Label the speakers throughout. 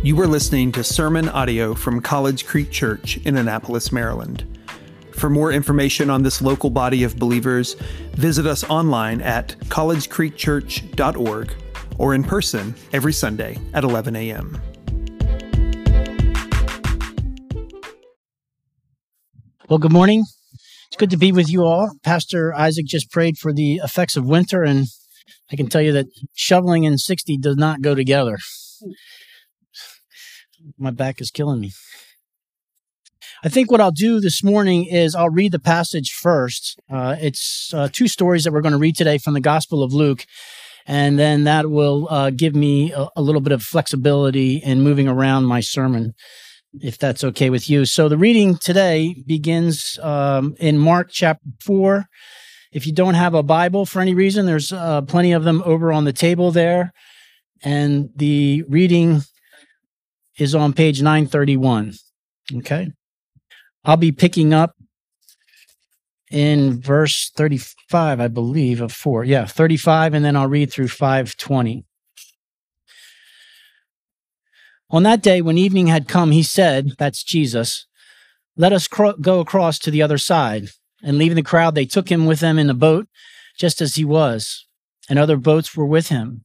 Speaker 1: You are listening to sermon audio from College Creek Church in Annapolis, Maryland. For more information on this local body of believers, visit us online at collegecreekchurch.org or in person every Sunday at 11 a.m.
Speaker 2: Well, good morning. It's good to be with you all. Pastor Isaac just prayed for the effects of winter, and I can tell you that shoveling and 60 does not go together. My back is killing me. I think what I'll do this morning is I'll read the passage first. Uh, it's uh, two stories that we're going to read today from the Gospel of Luke, and then that will uh, give me a, a, little bit of flexibility in moving around my sermon, if that's okay with you. So the reading today begins um, in Mark chapter 4. If you don't have a Bible for any reason, there's uh, plenty of them over on the table there. And the reading is on page 931. Okay. I'll be picking up in verse 35, I believe, of 4. Yeah, 35, and then I'll read through 520. On that day, when evening had come, he said, That's Jesus, let us cro- go across to the other side. And leaving the crowd, they took him with them in the boat, just as he was, and other boats were with him.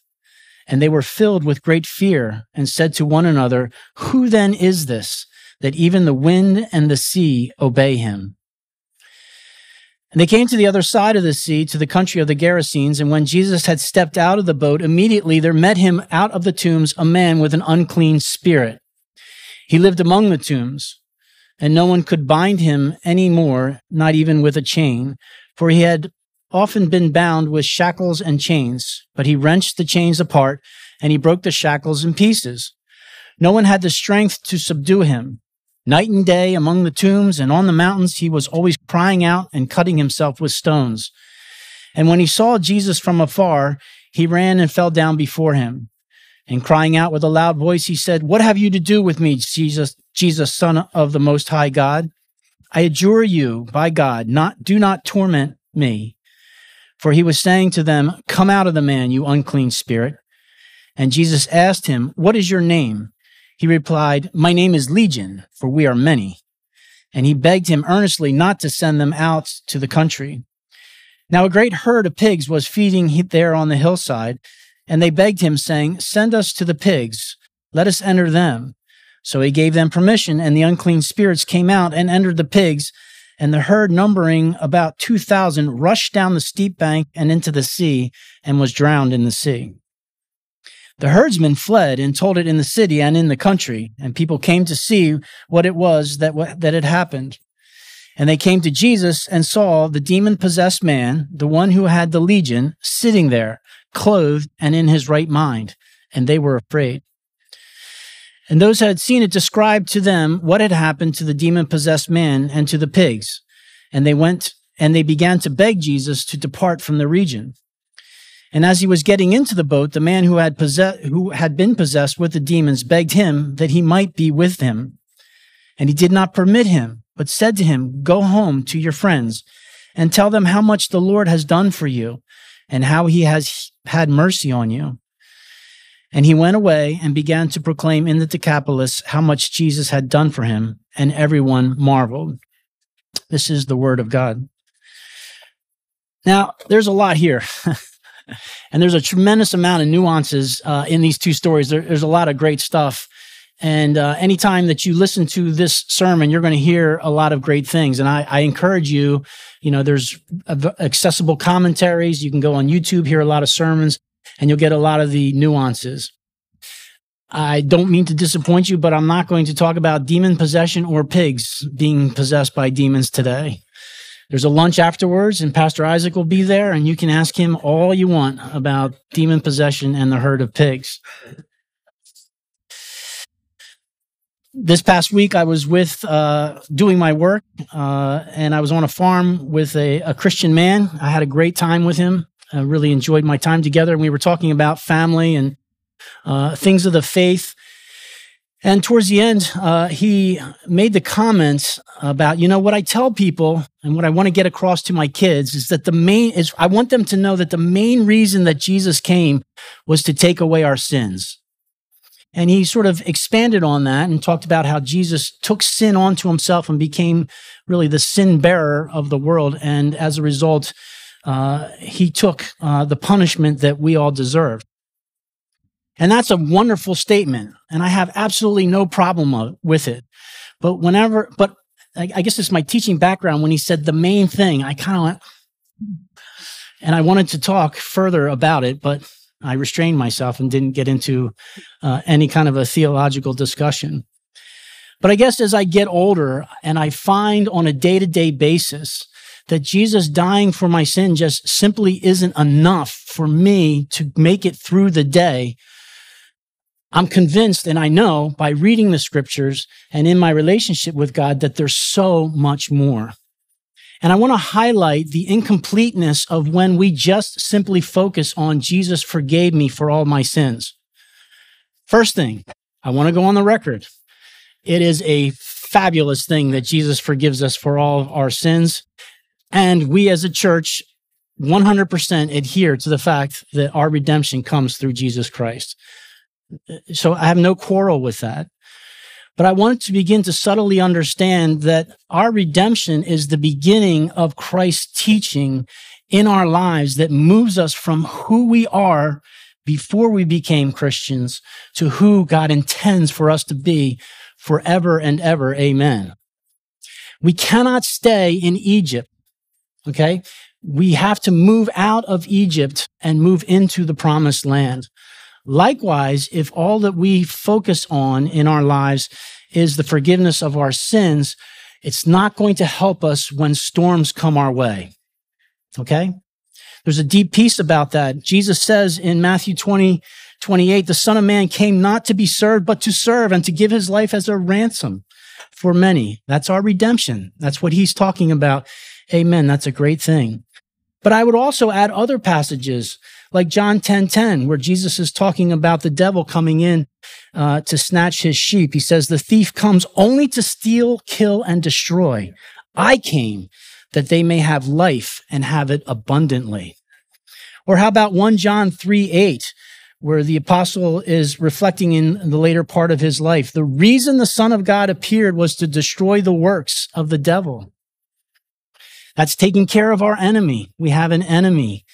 Speaker 2: And they were filled with great fear and said to one another, Who then is this that even the wind and the sea obey him? And they came to the other side of the sea, to the country of the Gerasenes. And when Jesus had stepped out of the boat, immediately there met him out of the tombs a man with an unclean spirit. He lived among the tombs, and no one could bind him any more, not even with a chain, for he had often been bound with shackles and chains. But he wrenched the chains apart, and he broke the shackles in pieces. No one had the strength to subdue him. Night and day among the tombs and on the mountains, he was always crying out and cutting himself with stones. And when he saw Jesus from afar, he ran and fell down before him. And crying out with a loud voice, he said, What have you to do with me, Jesus, Jesus, Son of the Most High God? I adjure you by God, not, do not torment me. For he was saying to them, Come out of the man, you unclean spirit. And Jesus asked him, What is your name? He replied, My name is Legion, for we are many. And he begged him earnestly not to send them out to the country. Now a great herd of pigs was feeding there on the hillside, and they begged him, saying, Send us to the pigs, let us enter them. So he gave them permission, and the unclean spirits came out and entered the pigs, and the herd, numbering about 2,000, rushed down the steep bank and into the sea, and was drowned in the sea. The herdsmen fled and told it in the city and in the country, and people came to see what it was that, that had happened. And they came to Jesus and saw the demon possessed man, the one who had the legion, sitting there, clothed and in his right mind, and they were afraid. And those who had seen it described to them what had happened to the demon possessed man and to the pigs. And they went and they began to beg Jesus to depart from the region. And as he was getting into the boat, the man who had, who had been possessed with the demons begged him that he might be with him. And he did not permit him, but said to him, Go home to your friends and tell them how much the Lord has done for you and how he has had mercy on you. And he went away and began to proclaim in the Decapolis how much Jesus had done for him, and everyone marveled. This is the word of God. Now, there's a lot here. and there's a tremendous amount of nuances uh, in these two stories. There, there's a lot of great stuff. And uh, anytime that you listen to this sermon, you're going to hear a lot of great things. And I, I encourage you, you know, there's accessible commentaries. You can go on YouTube, hear a lot of sermons, and you'll get a lot of the nuances. I don't mean to disappoint you, but I'm not going to talk about demon possession or pigs being possessed by demons today. There's a lunch afterwards, and Pastor Isaac will be there, and you can ask him all you want about demon possession and the herd of pigs. this past week, I was with uh, doing my work, uh, and I was on a farm with a, a, Christian man. I had a great time with him. I really enjoyed my time together, and we were talking about family and uh, things of the faith. And towards the end, uh, he made the comments about, you know, what I tell people and what I want to get across to my kids is that the main is I want them to know that the main reason that Jesus came was to take away our sins. And he sort of expanded on that and talked about how Jesus took sin onto himself and became really the sin bearer of the world. And as a result, uh, he took uh, the punishment that we all deserved. And that's a wonderful statement. And I have absolutely no problem with it. But whenever, but I guess it's my teaching background. When he said the main thing, I kind of and I wanted to talk further about it, but I restrained myself and didn't get into uh, any kind of a theological discussion. But I guess as I get older and I find on a day to day basis that Jesus dying for my sin just simply isn't enough for me to make it through the day, I'm convinced and I know by reading the scriptures and in my relationship with God that there's so much more. And I want to highlight the incompleteness of when we just simply focus on Jesus forgave me for all my sins. First thing, I want to go on the record. It is a fabulous thing that Jesus forgives us for all of our sins. And we as a church 100% adhere to the fact that our redemption comes through Jesus Christ. So I have no quarrel with that. But I wanted to begin to subtly understand that our redemption is the beginning of Christ's teaching in our lives that moves us from who we are before we became Christians to who God intends for us to be forever and ever. Amen. We cannot stay in Egypt. Okay. We have to move out of Egypt and move into the promised land. Likewise, if all that we focus on in our lives is the forgiveness of our sins, it's not going to help us when storms come our way. Okay? There's a deep piece about that. Jesus says in Matthew 20, 28, the Son of Man came not to be served, but to serve and to give his life as a ransom for many. That's our redemption. That's what he's talking about. Amen. That's a great thing. But I would also add other passages like John 10 10, where Jesus is talking about the devil coming in uh, to snatch his sheep. He says, The thief comes only to steal, kill, and destroy. I came that they may have life and have it abundantly. Or how about 1 John 3 8, where the apostle is reflecting in the later part of his life? The reason the Son of God appeared was to destroy the works of the devil. That's taking care of our enemy. We have an enemy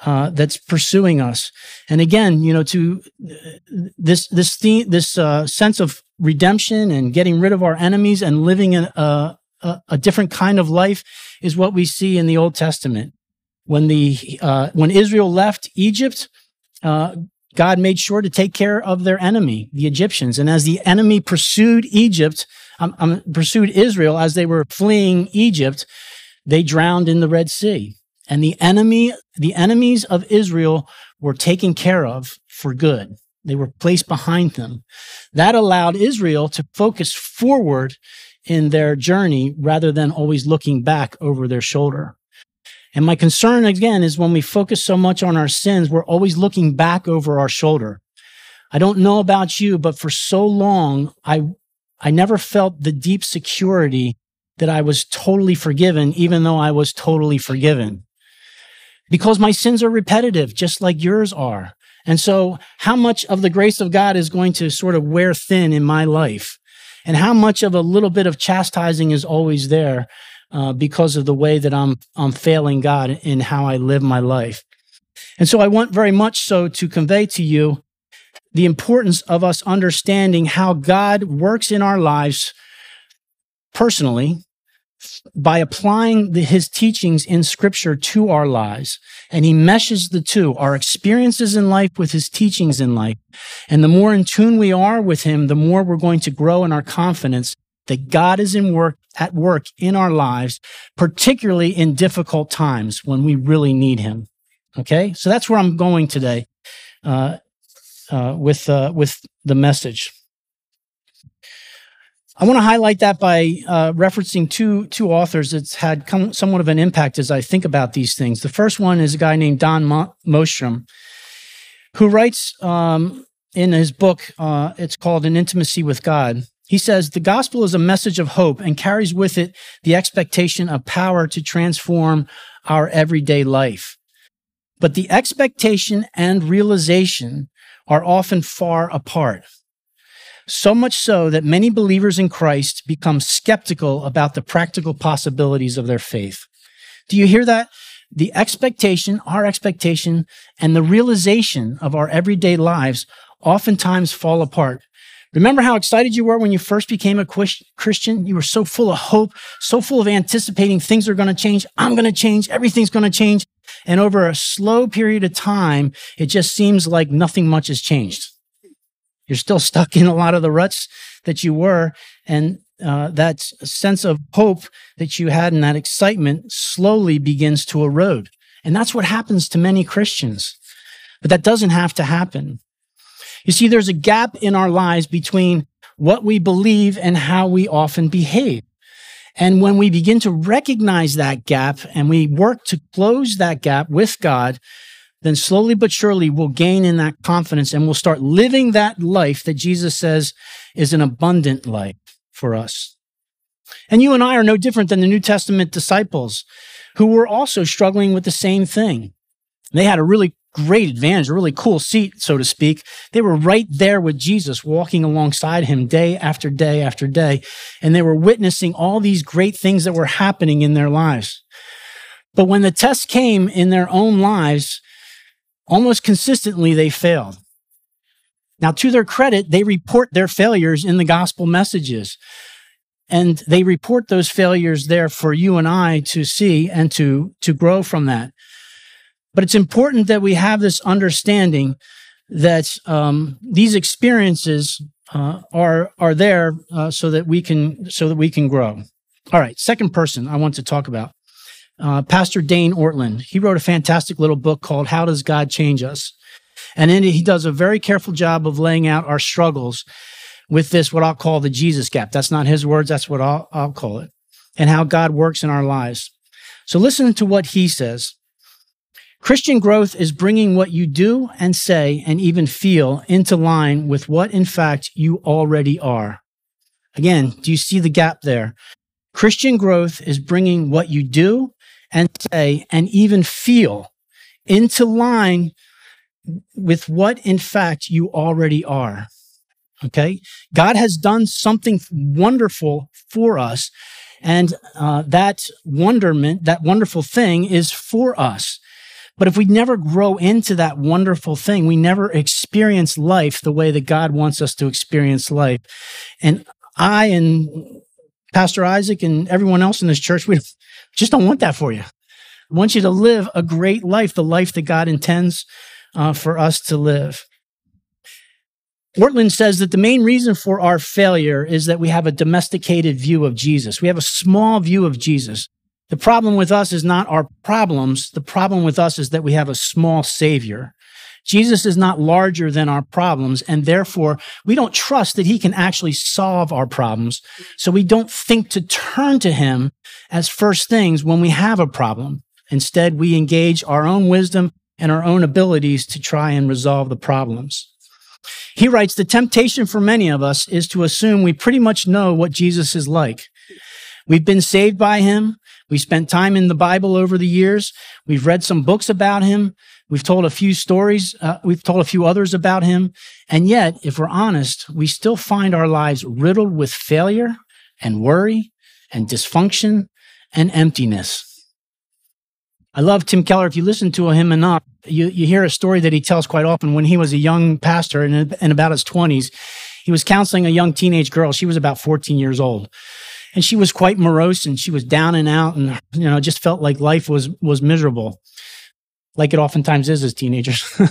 Speaker 2: uh, that's pursuing us. And again, you know, to uh, this this theme, this uh, sense of redemption and getting rid of our enemies and living in a, a, a, different kind of life is what we see in the Old Testament. When the uh, when Israel left Egypt, uh, God made sure to take care of their enemy, the Egyptians. And as the enemy pursued Egypt, um, um, pursued Israel as they were fleeing Egypt, they drowned in the Red Sea. And the enemy, the enemies of Israel were taken care of for good. They were placed behind them. That allowed Israel to focus forward in their journey rather than always looking back over their shoulder. And my concern again is when we focus so much on our sins, we're always looking back over our shoulder. I don't know about you, but for so long, I, I never felt the deep security that I was totally forgiven, even though I was totally forgiven because my sins are repetitive, just like yours are. And so, how much of the grace of God is going to sort of wear thin in my life? And how much of a little bit of chastising is always there uh, because of the way that I'm, I'm failing God in how I live my life? And so, I want very much so to convey to you the importance of us understanding how God works in our lives personally by applying the, his teachings in scripture to our lives. And he meshes the two, our experiences in life with his teachings in life. And the more in tune we are with him, the more we're going to grow in our confidence that God is in work, at work in our lives, particularly in difficult times when we really need him. Okay. So that's where I'm going today, uh, uh, with, uh, with the message. I want to highlight that by uh, referencing two two authors that's had come, somewhat of an impact as I think about these things. The first one is a guy named Don Mo- Mostrom, who writes um, in his book. Uh, it's called "An Intimacy with God." He says the gospel is a message of hope and carries with it the expectation of power to transform our everyday life. But the expectation and realization are often far apart. So much so that many believers in Christ become skeptical about the practical possibilities of their faith. Do you hear that? The expectation, our expectation, and the realization of our everyday lives oftentimes fall apart. Remember how excited you were when you first became a Christian? You were so full of hope, so full of anticipating things are going to change. I'm going to change. Everything's going to change. And over a slow period of time, it just seems like nothing much has changed. You're still stuck in a lot of the ruts that you were. And uh, that sense of hope that you had and that excitement slowly begins to erode. And that's what happens to many Christians. But that doesn't have to happen. You see, there's a gap in our lives between what we believe and how we often behave. And when we begin to recognize that gap and we work to close that gap with God, then slowly but surely we'll gain in that confidence and we'll start living that life that Jesus says is an abundant life for us. And you and I are no different than the New Testament disciples who were also struggling with the same thing. They had a really great advantage, a really cool seat, so to speak. They were right there with Jesus, walking alongside him day after day after day. And they were witnessing all these great things that were happening in their lives. But when the test came in their own lives, almost consistently they failed. Now, to their credit, they report their failures in the gospel messages. And they report those failures there for you and I to see and to, to grow from that. But it's important that we have this understanding that um, these experiences uh, are are there uh, so that we can so that we can grow. All right, second person I want to talk about uh, Pastor Dane Ortlund. He wrote a fantastic little book called How Does God Change Us? And in it, he does a very careful job of laying out our struggles with this, what I'll call the Jesus gap. That's not his words, that's what I'll, I'll call it, and how God works in our lives. So listen to what he says. Christian growth is bringing what you do and say and even feel into line with what, in fact, you already are. Again, do you see the gap there? Christian growth is bringing what you do and say and even feel into line with what in fact you already are. Okay. God has done something wonderful for us. And uh, that wonderment, that wonderful thing is for us. But if we never grow into that wonderful thing, we never experience life the way that God wants us to experience life. And I and Pastor Isaac and everyone else in this church, we just don't want that for you. I want you to live a great life, the life that God intends uh, for us to live. Ortlund says that the main reason for our failure is that we have a domesticated view of Jesus. We have a small view of Jesus. The problem with us is not our problems. The problem with us is that we have a small savior. Jesus is not larger than our problems, and therefore we don't trust that he can actually solve our problems. So we don't think to turn to him as first things when we have a problem. Instead, we engage our own wisdom and our own abilities to try and resolve the problems. He writes, the temptation for many of us is to assume we pretty much know what Jesus is like. We've been saved by him. We spent time in the Bible over the years. We've read some books about him. We've told a few stories. Uh, we've told a few others about him. And yet, if we're honest, we still find our lives riddled with failure and worry and dysfunction and emptiness. I love Tim Keller. If you listen to him enough, you, you hear a story that he tells quite often when he was a young pastor in, in about his 20s. He was counseling a young teenage girl. She was about 14 years old. And she was quite morose and she was down and out and, you know, just felt like life was, was miserable like it oftentimes is as teenagers.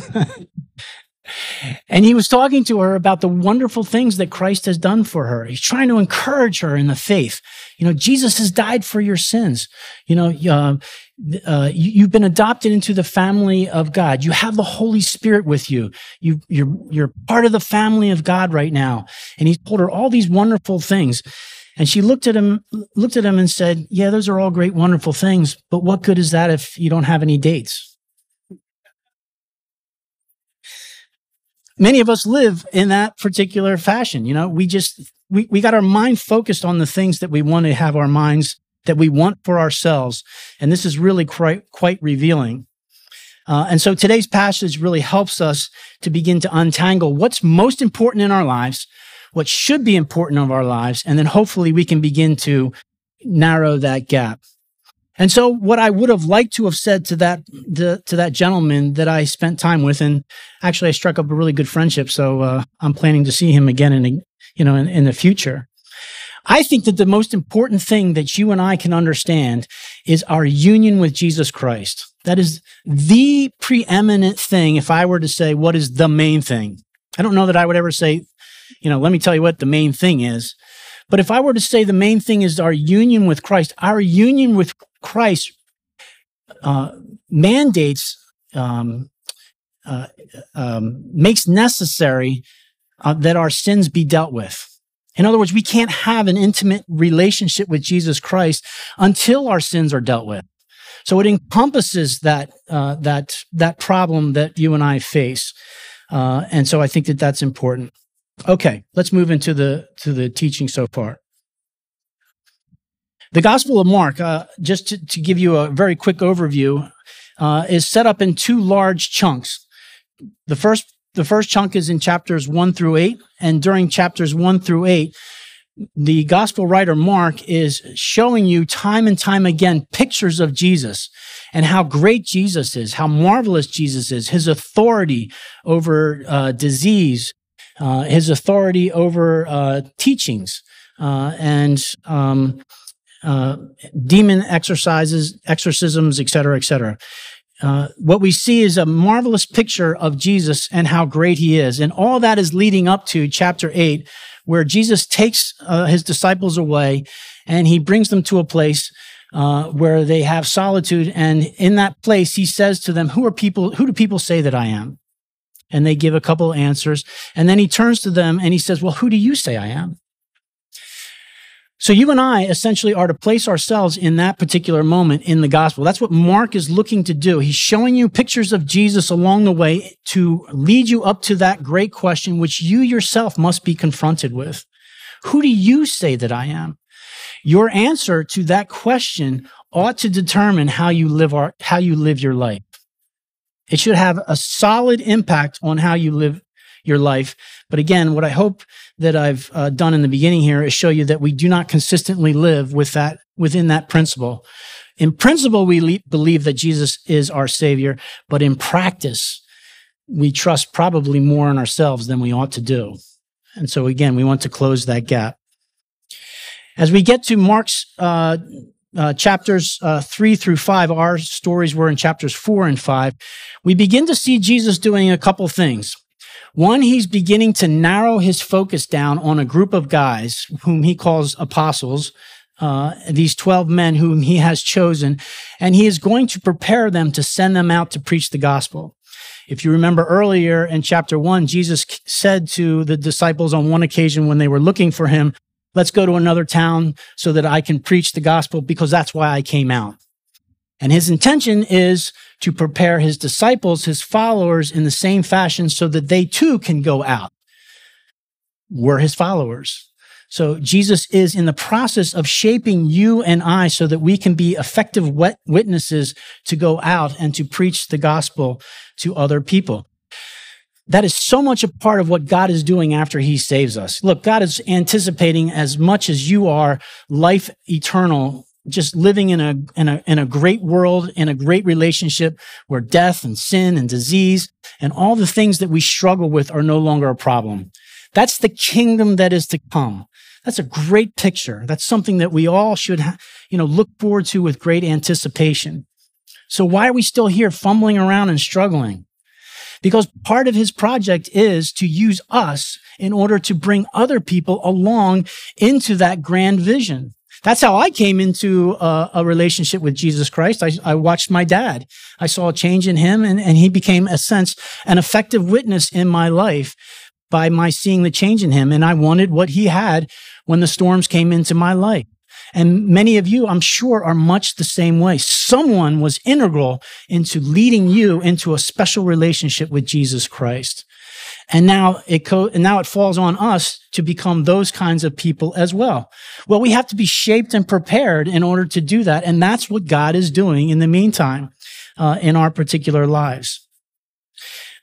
Speaker 2: And he was talking to her about the wonderful things that Christ has done for her. He's trying to encourage her in the faith. You know, Jesus has died for your sins. You know, uh, uh, you, have been adopted into the family of God. You have the Holy Spirit with you. you. You're, you're part of the family of God right now. And he told her all these wonderful things. And she looked at him, looked at him and said, yeah, those are all great, wonderful things. But what good is that if you don't have any dates? Many of us live in that particular fashion. You know, we just, we, we got our mind focused on the things that we want to have our minds that we want for ourselves. And this is really quite, quite revealing. Uh, and so today's passage really helps us to begin to untangle what's most important in our lives, what should be important of our lives, and then hopefully we can begin to narrow that gap. And so what I would have liked to have said to that to, to that gentleman that I spent time with, and actually I struck up a really good friendship, so uh, I'm planning to see him again in a, you know in, in the future. I think that the most important thing that you and I can understand is our union with Jesus Christ. That is the preeminent thing. If I were to say what is the main thing, I don't know that I would ever say, you know, let me tell you what the main thing is. But if I were to say the main thing is our union with Christ, our union with Christ uh, mandates, um, uh, um, makes necessary uh, that our sins be dealt with. In other words, we can't have an intimate relationship with Jesus Christ until our sins are dealt with. So it encompasses that uh, that that problem that you and I face, uh, and so I think that that's important. Okay, let's move into the to the teaching so far. The Gospel of Mark, uh, just to, to, give you a very quick overview, uh, is set up in two large chunks. The first, the first chunk is in chapters one through eight, and during chapters one through eight, the gospel writer Mark is showing you time and time again pictures of Jesus and how great Jesus is, how marvelous Jesus is, his authority over uh, disease, uh, his authority over uh, teachings, uh, and um, uh, demon exercises, exorcisms, etc., etc. Uh, what we see is a marvelous picture of Jesus and how great he is. And all that is leading up to chapter 8, where Jesus takes uh, his disciples away and he brings them to a place uh, where they have solitude. And in that place, he says to them, Who are people? Who do people say that I am? And they give a couple answers. And then he turns to them and he says, Well, who do you say I am? So you and I essentially are to place ourselves in that particular moment in the gospel. That's what Mark is looking to do. He's showing you pictures of Jesus along the way to lead you up to that great question, which you yourself must be confronted with. Who do you say that I am? Your answer to that question ought to determine how you live our, how you live your life. It should have a solid impact on how you live your life. But again, what I hope that I've uh, done in the beginning here is show you that we do not consistently live with that within that principle. In principle, we le- believe that Jesus is our Savior, but in practice, we trust probably more in ourselves than we ought to do. And so, again, we want to close that gap. As we get to Mark's uh, uh, chapters uh, three through five, our stories were in chapters four and five. We begin to see Jesus doing a couple things. One, he's beginning to narrow his focus down on a group of guys whom he calls apostles, uh, these 12 men whom he has chosen, and he is going to prepare them to send them out to preach the gospel. If you remember earlier in chapter one, Jesus said to the disciples on one occasion when they were looking for him, let's go to another town so that I can preach the gospel because that's why I came out. And his intention is to prepare his disciples, his followers in the same fashion so that they too can go out. We're his followers. So Jesus is in the process of shaping you and I so that we can be effective witnesses to go out and to preach the gospel to other people. That is so much a part of what God is doing after he saves us. Look, God is anticipating as much as you are life eternal just living in a, in a, in a great world, in a great relationship where death and sin and disease and all the things that we struggle with are no longer a problem. That's the kingdom that is to come. That's a great picture. That's something that we all should, you know, look forward to with great anticipation. So why are we still here fumbling around and struggling? because part of his project is to use us in order to bring other people along into that grand vision. That's how I came into a, a relationship with Jesus Christ. I, I, watched my dad. I saw a change in him and, and he became a sense, an effective witness in my life by my seeing the change in him. And I wanted what he had when the storms came into my life. And many of you, I'm sure, are much the same way. Someone was integral into leading you into a special relationship with Jesus Christ. And now it co- and now it falls on us to become those kinds of people as well. Well, we have to be shaped and prepared in order to do that. And that's what God is doing in the meantime, uh, in our particular lives.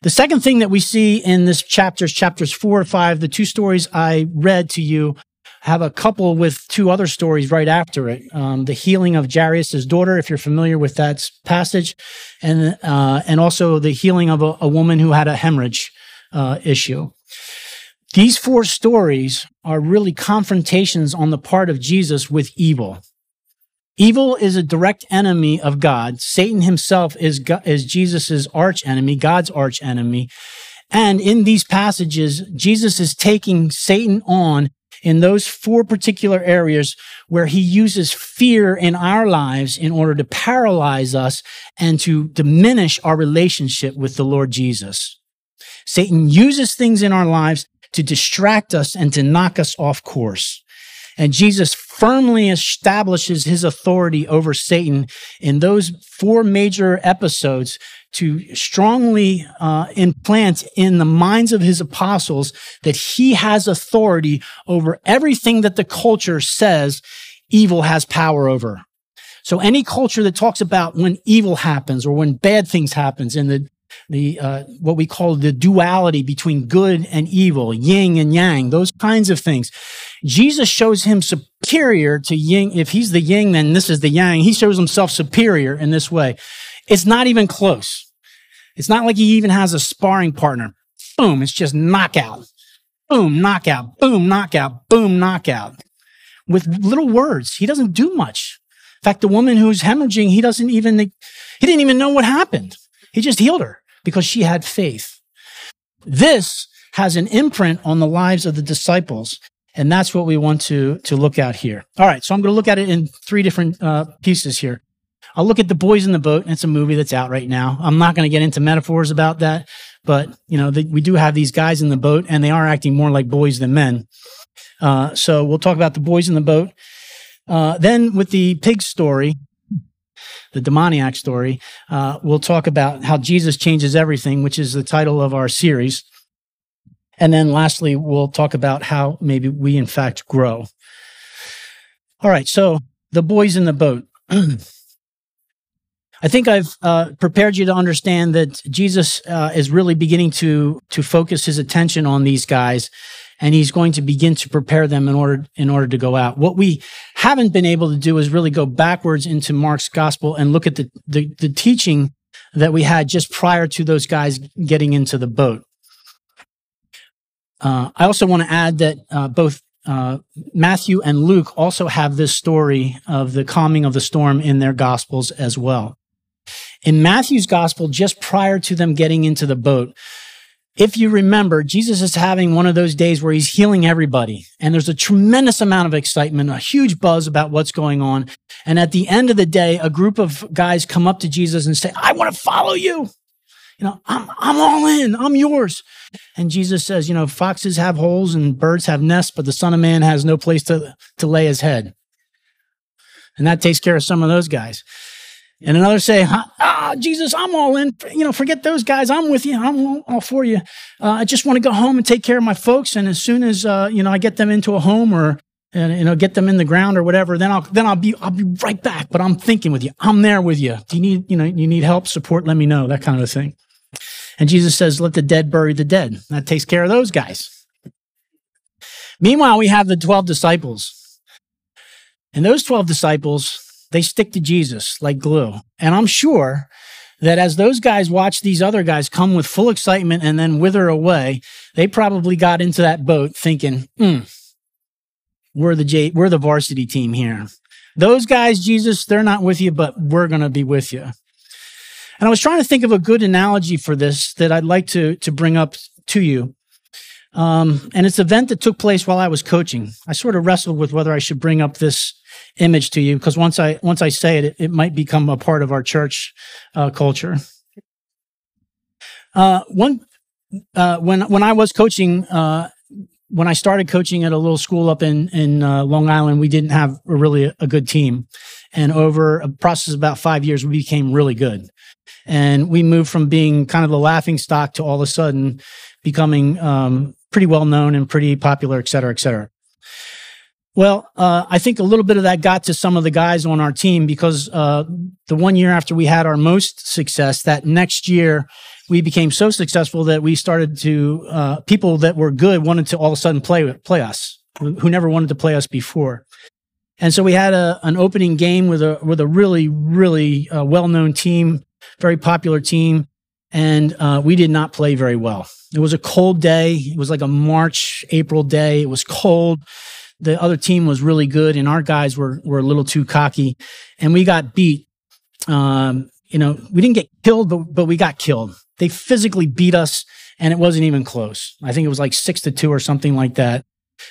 Speaker 2: The second thing that we see in this chapters, chapters four or five, the two stories I read to you have a couple with two other stories right after it. Um, the healing of Jairus' daughter, if you're familiar with that passage, and uh, and also the healing of a, a woman who had a hemorrhage uh, issue. These four stories are really confrontations on the part of Jesus with evil. Evil is a direct enemy of God. Satan himself is, is Jesus' arch enemy, God's arch enemy. And in these passages, Jesus is taking Satan on in those four particular areas where he uses fear in our lives in order to paralyze us and to diminish our relationship with the Lord Jesus. Satan uses things in our lives to distract us and to knock us off course. And Jesus firmly establishes his authority over Satan in those four major episodes to strongly uh, implant in the minds of his apostles that he has authority over everything that the culture says evil has power over. So any culture that talks about when evil happens or when bad things happens in the the uh, what we call the duality between good and evil, yin and yang, those kinds of things. Jesus shows him superior to yin. If he's the yin, then this is the yang. He shows himself superior in this way. It's not even close. It's not like he even has a sparring partner. Boom, it's just knockout. Boom, knockout. Boom, knockout. Boom, knockout. With little words. He doesn't do much. In fact, the woman who's hemorrhaging, he doesn't even, he didn't even know what happened. He just healed her because she had faith. This has an imprint on the lives of the disciples. And that's what we want to, to look at here. All right. So I'm going to look at it in three different uh, pieces here. I'll look at The Boys in the Boat. and It's a movie that's out right now. I'm not going to get into metaphors about that, but you know, the, we do have these guys in the boat and they are acting more like boys than men. Uh, so we'll talk about The Boys in the Boat. Uh, then with the pig story, the demoniac story, uh, we'll talk about how Jesus changes everything, which is the title of our series. And then lastly, we'll talk about how maybe we in fact grow. All right. So the boys in the boat. I think I've uh, prepared you to understand that Jesus uh, is really beginning to to focus his attention on these guys and he's going to begin to prepare them in order in order to go out. What we haven't been able to do is really go backwards into Mark's gospel and look at the the, the teaching that we had just prior to those guys getting into the boat. Uh, I also want to add that uh, both uh, Matthew and Luke also have this story of the calming of the storm in their gospels as well. In Matthew's gospel, just prior to them getting into the boat, if you remember, Jesus is having one of those days where he's healing everybody. And there's a tremendous amount of excitement, a huge buzz about what's going on. And at the end of the day, a group of guys come up to Jesus and say, I want to follow you. You know, I'm, I'm all in. I'm yours. And Jesus says, you know, foxes have holes and birds have nests, but the son of man has no place to, to lay his head. And that takes care of some of those guys. And another say, ah, Jesus, I'm all in. You know, forget those guys. I'm with you. I'm all for you. Uh, I just want to go home and take care of my folks. And as soon as, uh, you know, I get them into a home or, and, you know, get them in the ground or whatever, then I'll, then I'll be, I'll be right back. But I'm thinking with you. I'm there with you. Do you need, you know, you need help, support? Let me know. That kind of thing. And Jesus says, let the dead bury the dead. That takes care of those guys. Meanwhile, we have the 12 disciples. And those 12 disciples, they stick to Jesus like glue. And I'm sure that as those guys watch these other guys come with full excitement and then wither away, they probably got into that boat thinking, hmm, we're the J- we're the varsity team here. Those guys, Jesus, they're not with you, but we're going to be with you. And I was trying to think of a good analogy for this that I'd like to, to bring up to you. Um, and it's an event that took place while I was coaching. I sort of wrestled with whether I should bring up this image to you because once I once I say it, it, it, might become a part of our church uh, culture. Uh, one uh, when when I was coaching, uh, when I started coaching at a little school up in in uh, Long Island, we didn't have a really a, good team, and over a process of about five years, we became really good, and we moved from being kind of the laughing stock to all of a sudden becoming um, pretty well known and pretty popular, et cetera, et cetera. Well, uh, I think a little bit of that got to some of the guys on our team because uh, the one year after we had our most success, that next year we became so successful that we started to uh, people that were good wanted to all of a sudden play play us who never wanted to play us before. And so we had a, an opening game with a with a really really uh, well known team, very popular team, and uh, we did not play very well. It was a cold day. It was like a March, April day. It was cold. The other team was really good, and our guys were were a little too cocky, and we got beat. Um, you know, we didn't get killed, but but we got killed. They physically beat us, and it wasn't even close. I think it was like six to two or something like that.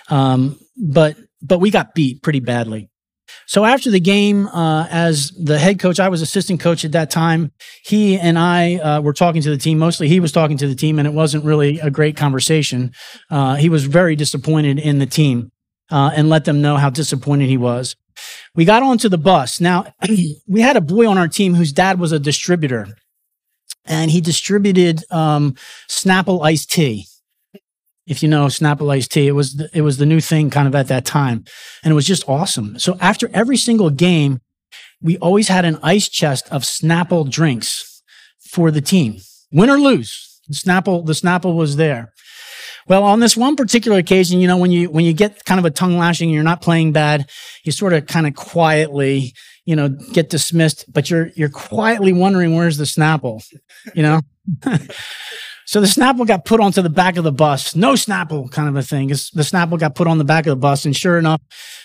Speaker 2: Um, but but we got beat pretty badly. So after the game, uh, as the head coach, I was assistant coach at that time. He and I uh, were talking to the team. Mostly, he was talking to the team, and it wasn't really a great conversation. Uh, he was very disappointed in the team uh, and let them know how disappointed he was. We got onto the bus. Now, we had a boy on our team whose dad was a distributor, and he distributed um, Snapple iced tea if you know Snapple iced tea, it was the, it was the new thing kind of at that time, and it was just awesome. So after every single game, we always had an ice chest of Snapple drinks for the team, win or lose. Snapple the Snapple was there. Well, on this one particular occasion, you know, when you when you get kind of a tongue lashing, you're not playing bad, you sort of kind of quietly, you know, get dismissed, but you're you're quietly wondering where's the Snapple, you know. So the Snapple got put onto the back of the bus. No Snapple kind of a thing. The Snapple got put on the back of the bus. And sure enough,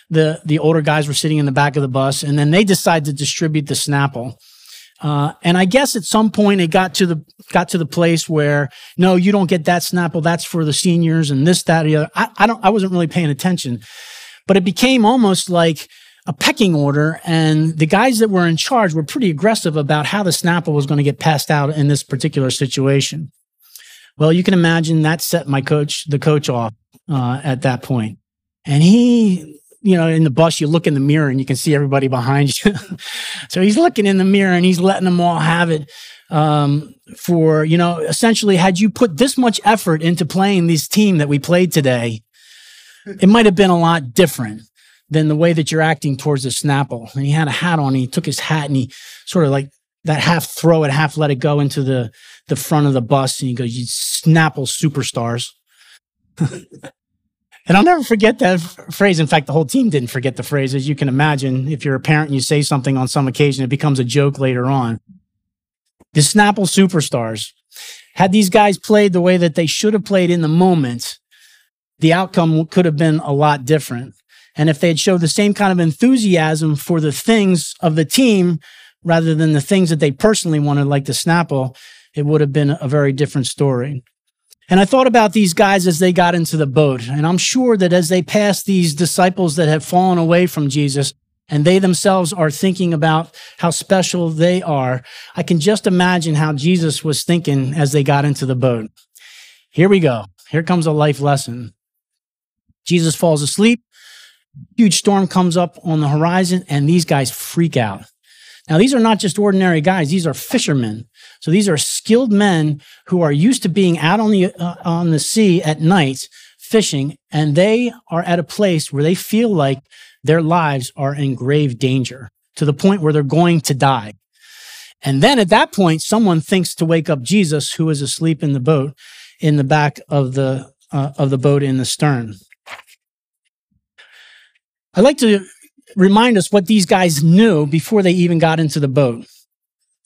Speaker 2: the, the older guys were sitting in the back of the bus. And then they decide to distribute the Snapple. Uh, and I guess at some point it got to the got to the place where no, you don't get that Snapple. That's for the seniors and this, that, the other. I, I don't. I wasn't really paying attention, but it became almost like a pecking order, and the guys that were in charge were pretty aggressive about how the Snapple was going to get passed out in this particular situation. Well, you can imagine that set my coach, the coach off uh, at that. And he, you know, in the bus, you look in the mirror and you can see everybody behind you. so he's looking in the mirror and he's letting them all have it. Um, for, you know, essentially, had you put this much effort into playing this team that we played today, it might have been a lot different than the way that you're acting towards the Snapple. And he had a hat on. he took his hat and he sort of like that half throw it, half let it go into the the front of the bus, and he goes, "You Snapple superstars." and I'll never forget that f- phrase. In fact, the whole team didn't forget the phrase. As you can imagine, if you're a parent and you say something on some occasion, it becomes a joke later on. The Snapple superstars. Had these guys played the way that they should have played in the moment, the outcome could have been a lot different. And if they had showed the same kind of enthusiasm for the things of the team rather than the things that they personally wanted, like the Snapple, it would have been a very different story. And I thought about these guys as they got into the boat. And I'm sure that as they passed these disciples that have fallen away from Jesus, and they themselves are thinking about how special they are, I can just imagine how Jesus was thinking as they got into the boat. Here we go. Here comes a life lesson. Jesus falls asleep. Huge storm comes up on the horizon, and these guys freak out. Now, these are not just ordinary guys. These are fishermen. So these are skilled men who are used to being out on the, uh, on the sea at night fishing, and they are at a place where they feel like their lives are in grave danger to the point where they're going to die. And then at that point, someone thinks to wake up Jesus, who is asleep in the boat in the back of the, uh, of the boat in the stern. I'd like to remind us what these guys knew before they even got into the boat.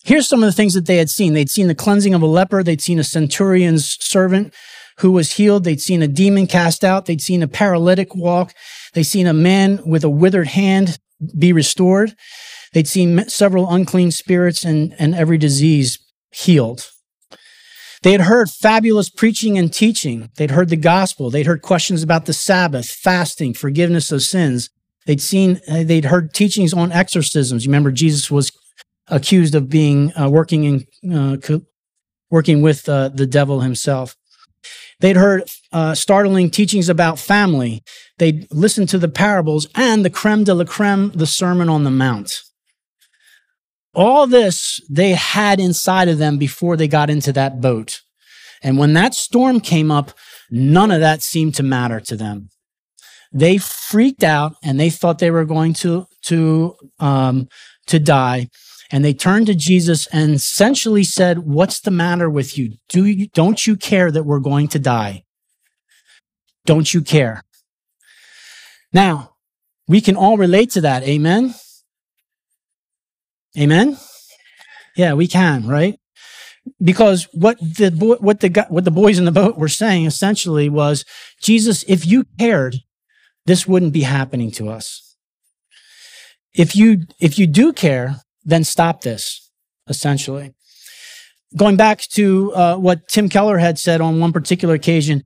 Speaker 2: Here's some of the things that they had seen. They'd seen the cleansing of a leper. They'd seen a centurion's servant who was healed. They'd seen a demon cast out. They'd seen a paralytic walk. They'd seen a man with a withered hand be restored. They'd seen several unclean spirits and, and every disease healed. They had heard fabulous preaching and teaching. They'd heard the gospel. They'd heard questions about the Sabbath, fasting, forgiveness of sins. They'd seen, uh, they'd heard teachings on exorcisms. You remember Jesus was accused of being uh, working in, uh, co- working with uh, the devil himself. They'd heard uh, startling teachings about family. They'd listened to the parables and the creme de la creme, the Sermon on the Mount. All this they had inside of them before they got into that boat. And when that storm came up, none of that seemed to matter to them. They freaked out and they thought they were going to, to, um, to die. And they turned to Jesus and essentially said, what's the matter with you? Do you, don't you care that we're going to die? Don't you care? Now, we can all relate to that. Amen. Amen. Yeah, we can, right? Because what the boy, what the what the boys in the boat were saying essentially was, Jesus, if you cared, this wouldn't be happening to us. If you if you do care, then stop this. Essentially, going back to uh, what Tim Keller had said on one particular occasion,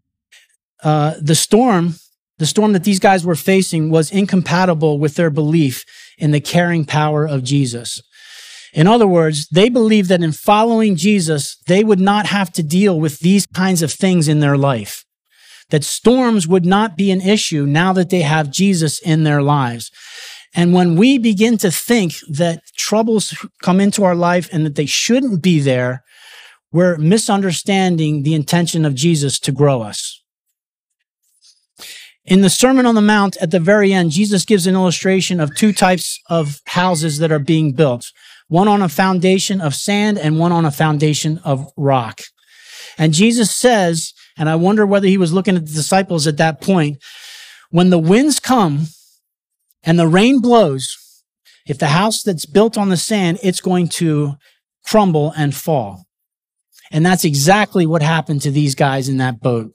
Speaker 2: uh, the storm, the storm that these guys were facing, was incompatible with their belief in the caring power of Jesus. In other words, they believed that in following Jesus, they would not have to deal with these kinds of things in their life. That storms would not be an issue now that they have Jesus in their lives. And when we begin to think that troubles come into our life and that they shouldn't be there, we're misunderstanding the intention of Jesus to grow us. In the Sermon on the Mount at the very end, Jesus gives an illustration of two types of houses that are being built one on a foundation of sand and one on a foundation of rock. And Jesus says, and I wonder whether he was looking at the disciples at that point, when the winds come and the rain blows, if the house that's built on the sand, it's going to crumble and fall. And that's exactly what happened to these guys in that boat.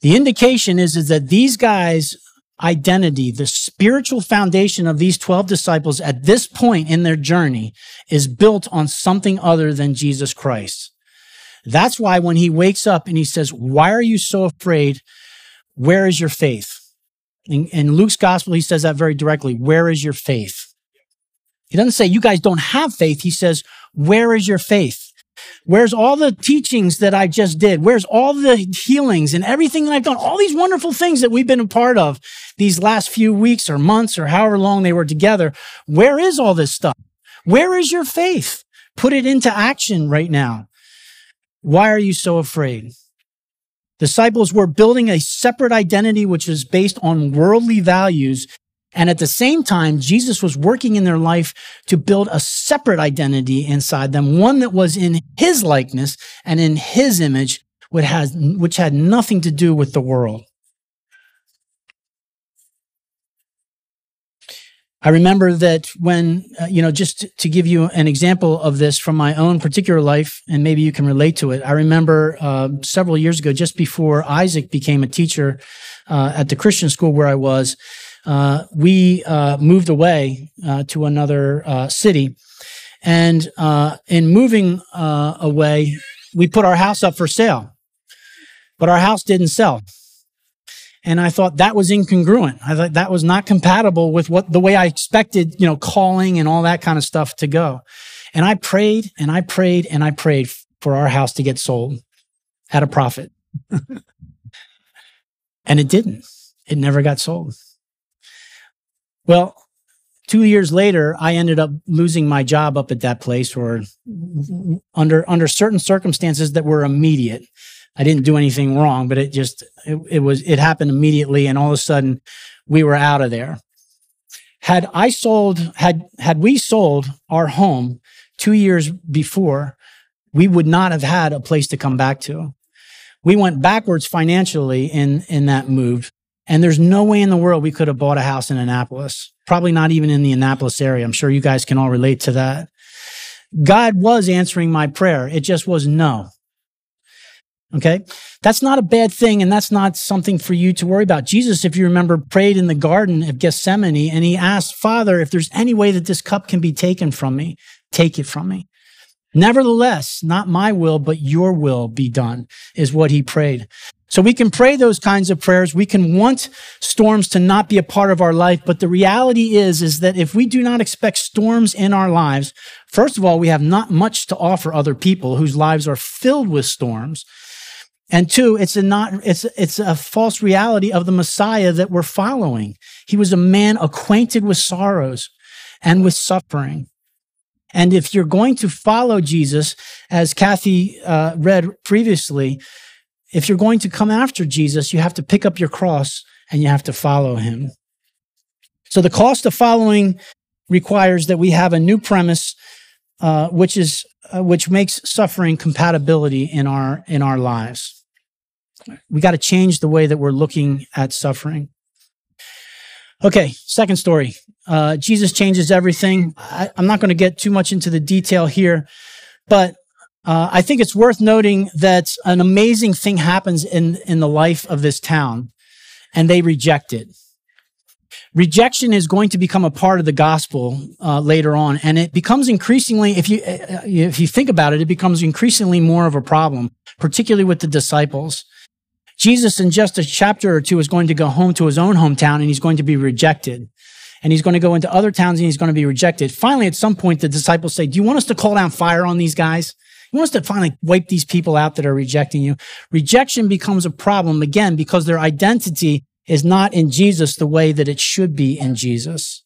Speaker 2: The indication is, is that these guys identity, the spiritual foundation of these 12 disciples at this point in their journey is built on something other than Jesus Christ. That's why when he wakes up and he says, Why are you so afraid? Where is your faith? In, in Luke's gospel, he says that very directly. Where is your faith? He doesn't say, You guys don't have faith. He says, Where is your faith? Where's all the teachings that I just did? Where's all the healings and everything that I've done? All these wonderful things that we've been a part of these last few weeks or months or however long they were together. Where is all this stuff? Where is your faith? Put it into action right now. Why are you so afraid? Disciples were building a separate identity, which is based on worldly values and at the same time, Jesus was working in their life to build a separate identity inside them, one that was in his likeness and in his image, which, which had nothing to do with the world. I remember that when, uh, you know, just to give you an example of this from my own particular life, and maybe you can relate to it. I remember uh, several years ago, just before Isaac became a teacher uh, at the Christian school where I was, uh, we uh, moved away uh, to another city. And in moving away, we put our house up for sale, but our house didn't sell. And I thought that was incongruent. I thought that was not compatible with what the way I expected, you know, calling and all that kind of stuff to go. And I prayed and I prayed and I prayed for our house to get sold at a profit. and it didn't. It never got sold. Well, two years later, I ended up losing my job up at that place or under, under certain circumstances that were immediate. I didn't do anything wrong, but it just, it, it was, it happened immediately. And all of a sudden we were out of there. Had I sold, had, had we sold our home two years before, we would not have had a place to come back to. We went backwards financially in, in that move and there's no way in the world we could have bought a house in Annapolis, probably not even in the Annapolis area. I'm sure you guys can all relate to that. God was answering my prayer. It just was no. Okay. That's not a bad thing. And that's not something for you to worry about. Jesus, if you remember, prayed in the garden of Gethsemane and he asked, Father, if there's any way that this cup can be taken from me, take it from me. Nevertheless, not my will, but your will be done, is what he prayed. So we can pray those kinds of prayers. We can want storms to not be a part of our life. But the reality is, is that if we do not expect storms in our lives, first of all, we have not much to offer other people whose lives are filled with storms. And two, it's a not, it's, it's a false reality of the Messiah that we're following. He was a man acquainted with sorrows and with suffering. And if you're going to follow Jesus, as Kathy uh, read previously, if you're going to come after Jesus, you have to pick up your cross and you have to follow him. So the cost of following requires that we have a new premise, uh, which is uh, which makes suffering compatibility in our in our lives. We got to change the way that we're looking at suffering. Okay, second story. Uh, Jesus changes everything. I, I'm not going to get too much into the detail here, but uh, I think it's worth noting that an amazing thing happens in, in the life of this town, and they reject it. Rejection is going to become a part of the gospel uh, later on, and it becomes increasingly, if you uh, if you think about it, it becomes increasingly more of a problem, particularly with the disciples. Jesus, in just a chapter or two, is going to go home to his own hometown, and he's going to be rejected and he's going to go into other towns and he's going to be rejected. Finally, at some point, the disciples say, Do you want us to call down fire on these guys? He wants to finally wipe these people out that are rejecting you. Rejection becomes a problem again because their identity is not in Jesus the way that it should be in Jesus.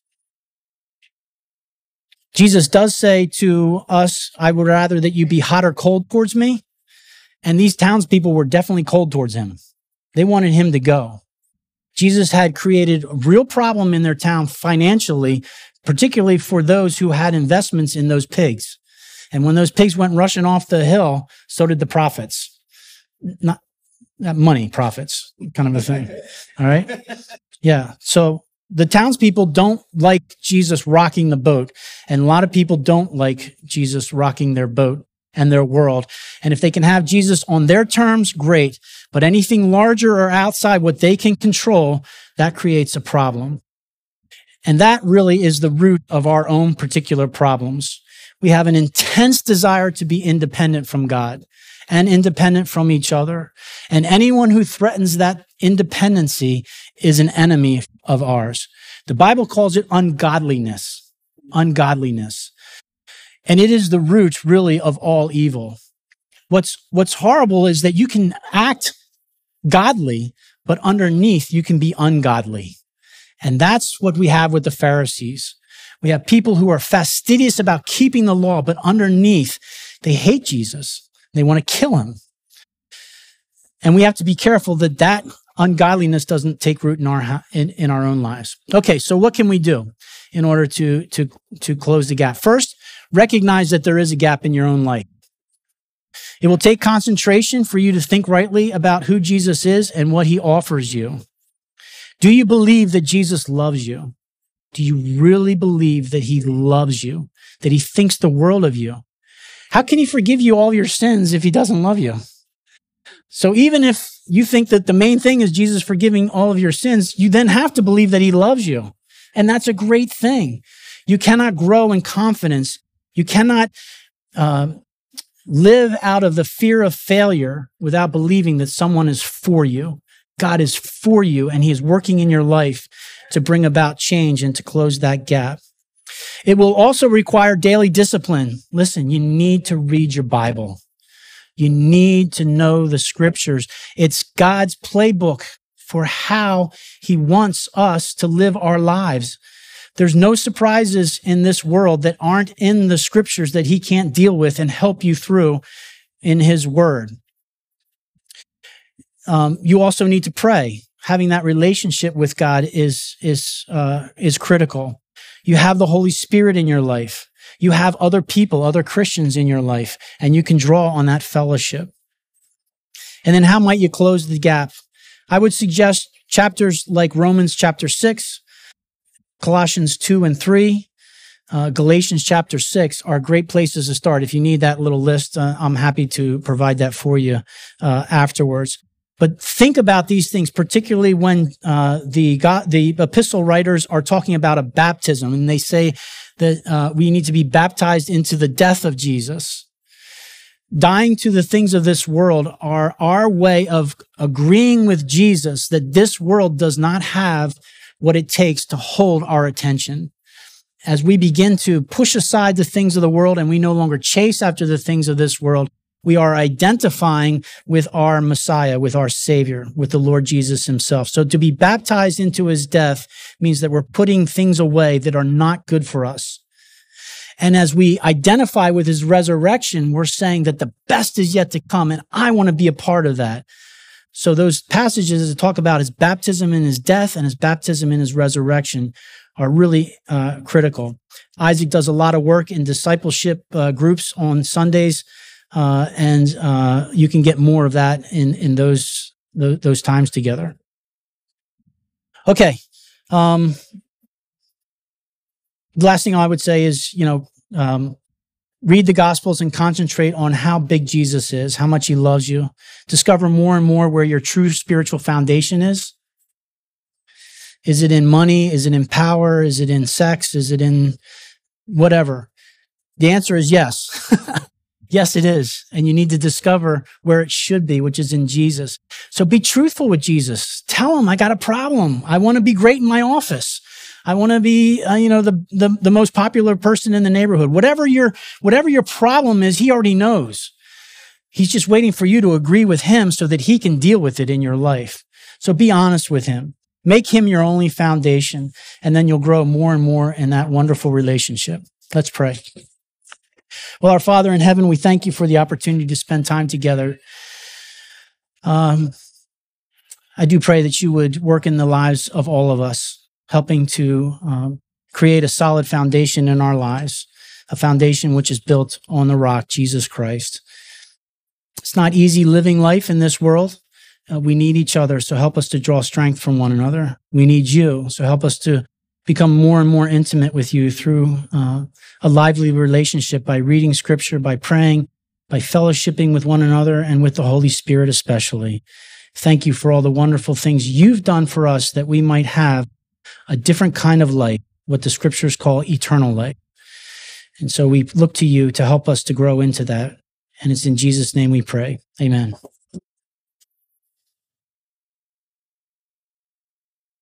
Speaker 2: Jesus does say to us, I would rather that you be hot or cold towards me. And these townspeople were definitely cold towards him. They wanted him to go. Jesus had created a real problem in their town financially, particularly for those who had investments in those pigs. And when those pigs went rushing off the hill, so did the prophets. Not, not money profits, kind of a thing. All right. Yeah. So the townspeople don't like Jesus rocking the boat. And a lot of people don't like Jesus rocking their boat and their world. And if they can have Jesus on their terms, great. But anything larger or outside what they can control, that creates a problem. And that really is the root of our own particular problems. We have an intense desire to be independent from God and independent from each other. And anyone who threatens that independency is an enemy of ours. The Bible calls it ungodliness, ungodliness. And it is the root really of all evil. What's, what's horrible is that you can act godly, but underneath you can be ungodly. And that's what we have with the Pharisees. We have people who are fastidious about keeping the law, but underneath, they hate Jesus. They want to kill him. And we have to be careful that that ungodliness doesn't take root in our in, in our own lives. Okay, so what can we do in order to to to close the gap? First, recognize that there is a gap in your own life. It will take concentration for you to think rightly about who Jesus is and what he offers you. Do you believe that Jesus loves you? Do you really believe that he loves you, that he thinks the world of you? How can he forgive you all your sins if he doesn't love you? So even if you think that the main thing is Jesus forgiving all of your sins, you then have to believe that he loves you. And that's a great thing. You cannot grow in confidence. You cannot uh, live out of the fear of failure without believing that someone is for you. God is for you and he is working in your life to bring about change and to close that gap. It will also require daily discipline. Listen, you need to read your Bible. You need to know the scriptures. It's God's playbook for how he wants us to live our lives. There's no surprises in this world that aren't in the scriptures that he can't deal with and help you through in his word. Um, you also need to pray having that relationship with God is is uh, is critical. You have the Holy Spirit in your life. You have other people, other Christians in your life, and you can draw on that fellowship. And then how might you close the gap? I would suggest chapters like Romans chapter 6, Colossians 2 and 3, uh, Galatians chapter 6 are great places to start. If you need that little list, uh, I'm happy to provide that for you uh, afterwards. But think about these things, particularly when uh, the God, the epistle writers are talking about a baptism, and they say that uh, we need to be baptized into the death of Jesus. dying to the things of this world are our way of agreeing with Jesus that this world does not have what it takes to hold our attention. As we begin to push aside the things of the world and we no longer chase after the things of this world, we are identifying with our Messiah, with our Savior, with the Lord Jesus Himself. So to be baptized into His death means that we're putting things away that are not good for us. And as we identify with his resurrection, we're saying that the best is yet to come. And I want to be a part of that. So those passages that talk about his baptism and his death and his baptism and his resurrection are really uh, critical. Isaac does a lot of work in discipleship uh, groups on Sundays, uh, and uh, you can get more of that in in those those, those times together. Okay, um, last thing I would say is, you know, um, read the Gospels and concentrate on how big Jesus is, how much he loves you. Discover more and more where your true spiritual foundation is. Is it in money? Is it in power? Is it in sex? Is it in whatever? The answer is yes. yes, it is. And you need to discover where it should be, which is in Jesus. So be truthful with Jesus. Tell him, I got a problem. I want to be great in my office. I want to be, uh, you know, the, the, the most popular person in the neighborhood. Whatever your, whatever your problem is, he already knows. He's just waiting for you to agree with him so that he can deal with it in your life. So be honest with him. Make him your only foundation, and then you'll grow more and more in that wonderful relationship. Let's pray. Well, our Father in heaven, we thank you for the opportunity to spend time together. Um, I do pray that you would work in the lives of all of us helping to um, create a solid foundation in our lives, a foundation which is built on the rock, Jesus Christ. It's not easy living life in this world. Uh, we need each other, so help us to draw strength from one another. We need you, so help us to become more and more intimate with you through uh, a lively relationship by reading scripture, by praying, by fellowshipping with one another and with the Holy Spirit especially. Thank you for all the wonderful things you've done for us that we might have a different kind of light, what the scriptures call eternal light. And so we look to you to help us to grow into that. And it's in Jesus' name we pray. Amen.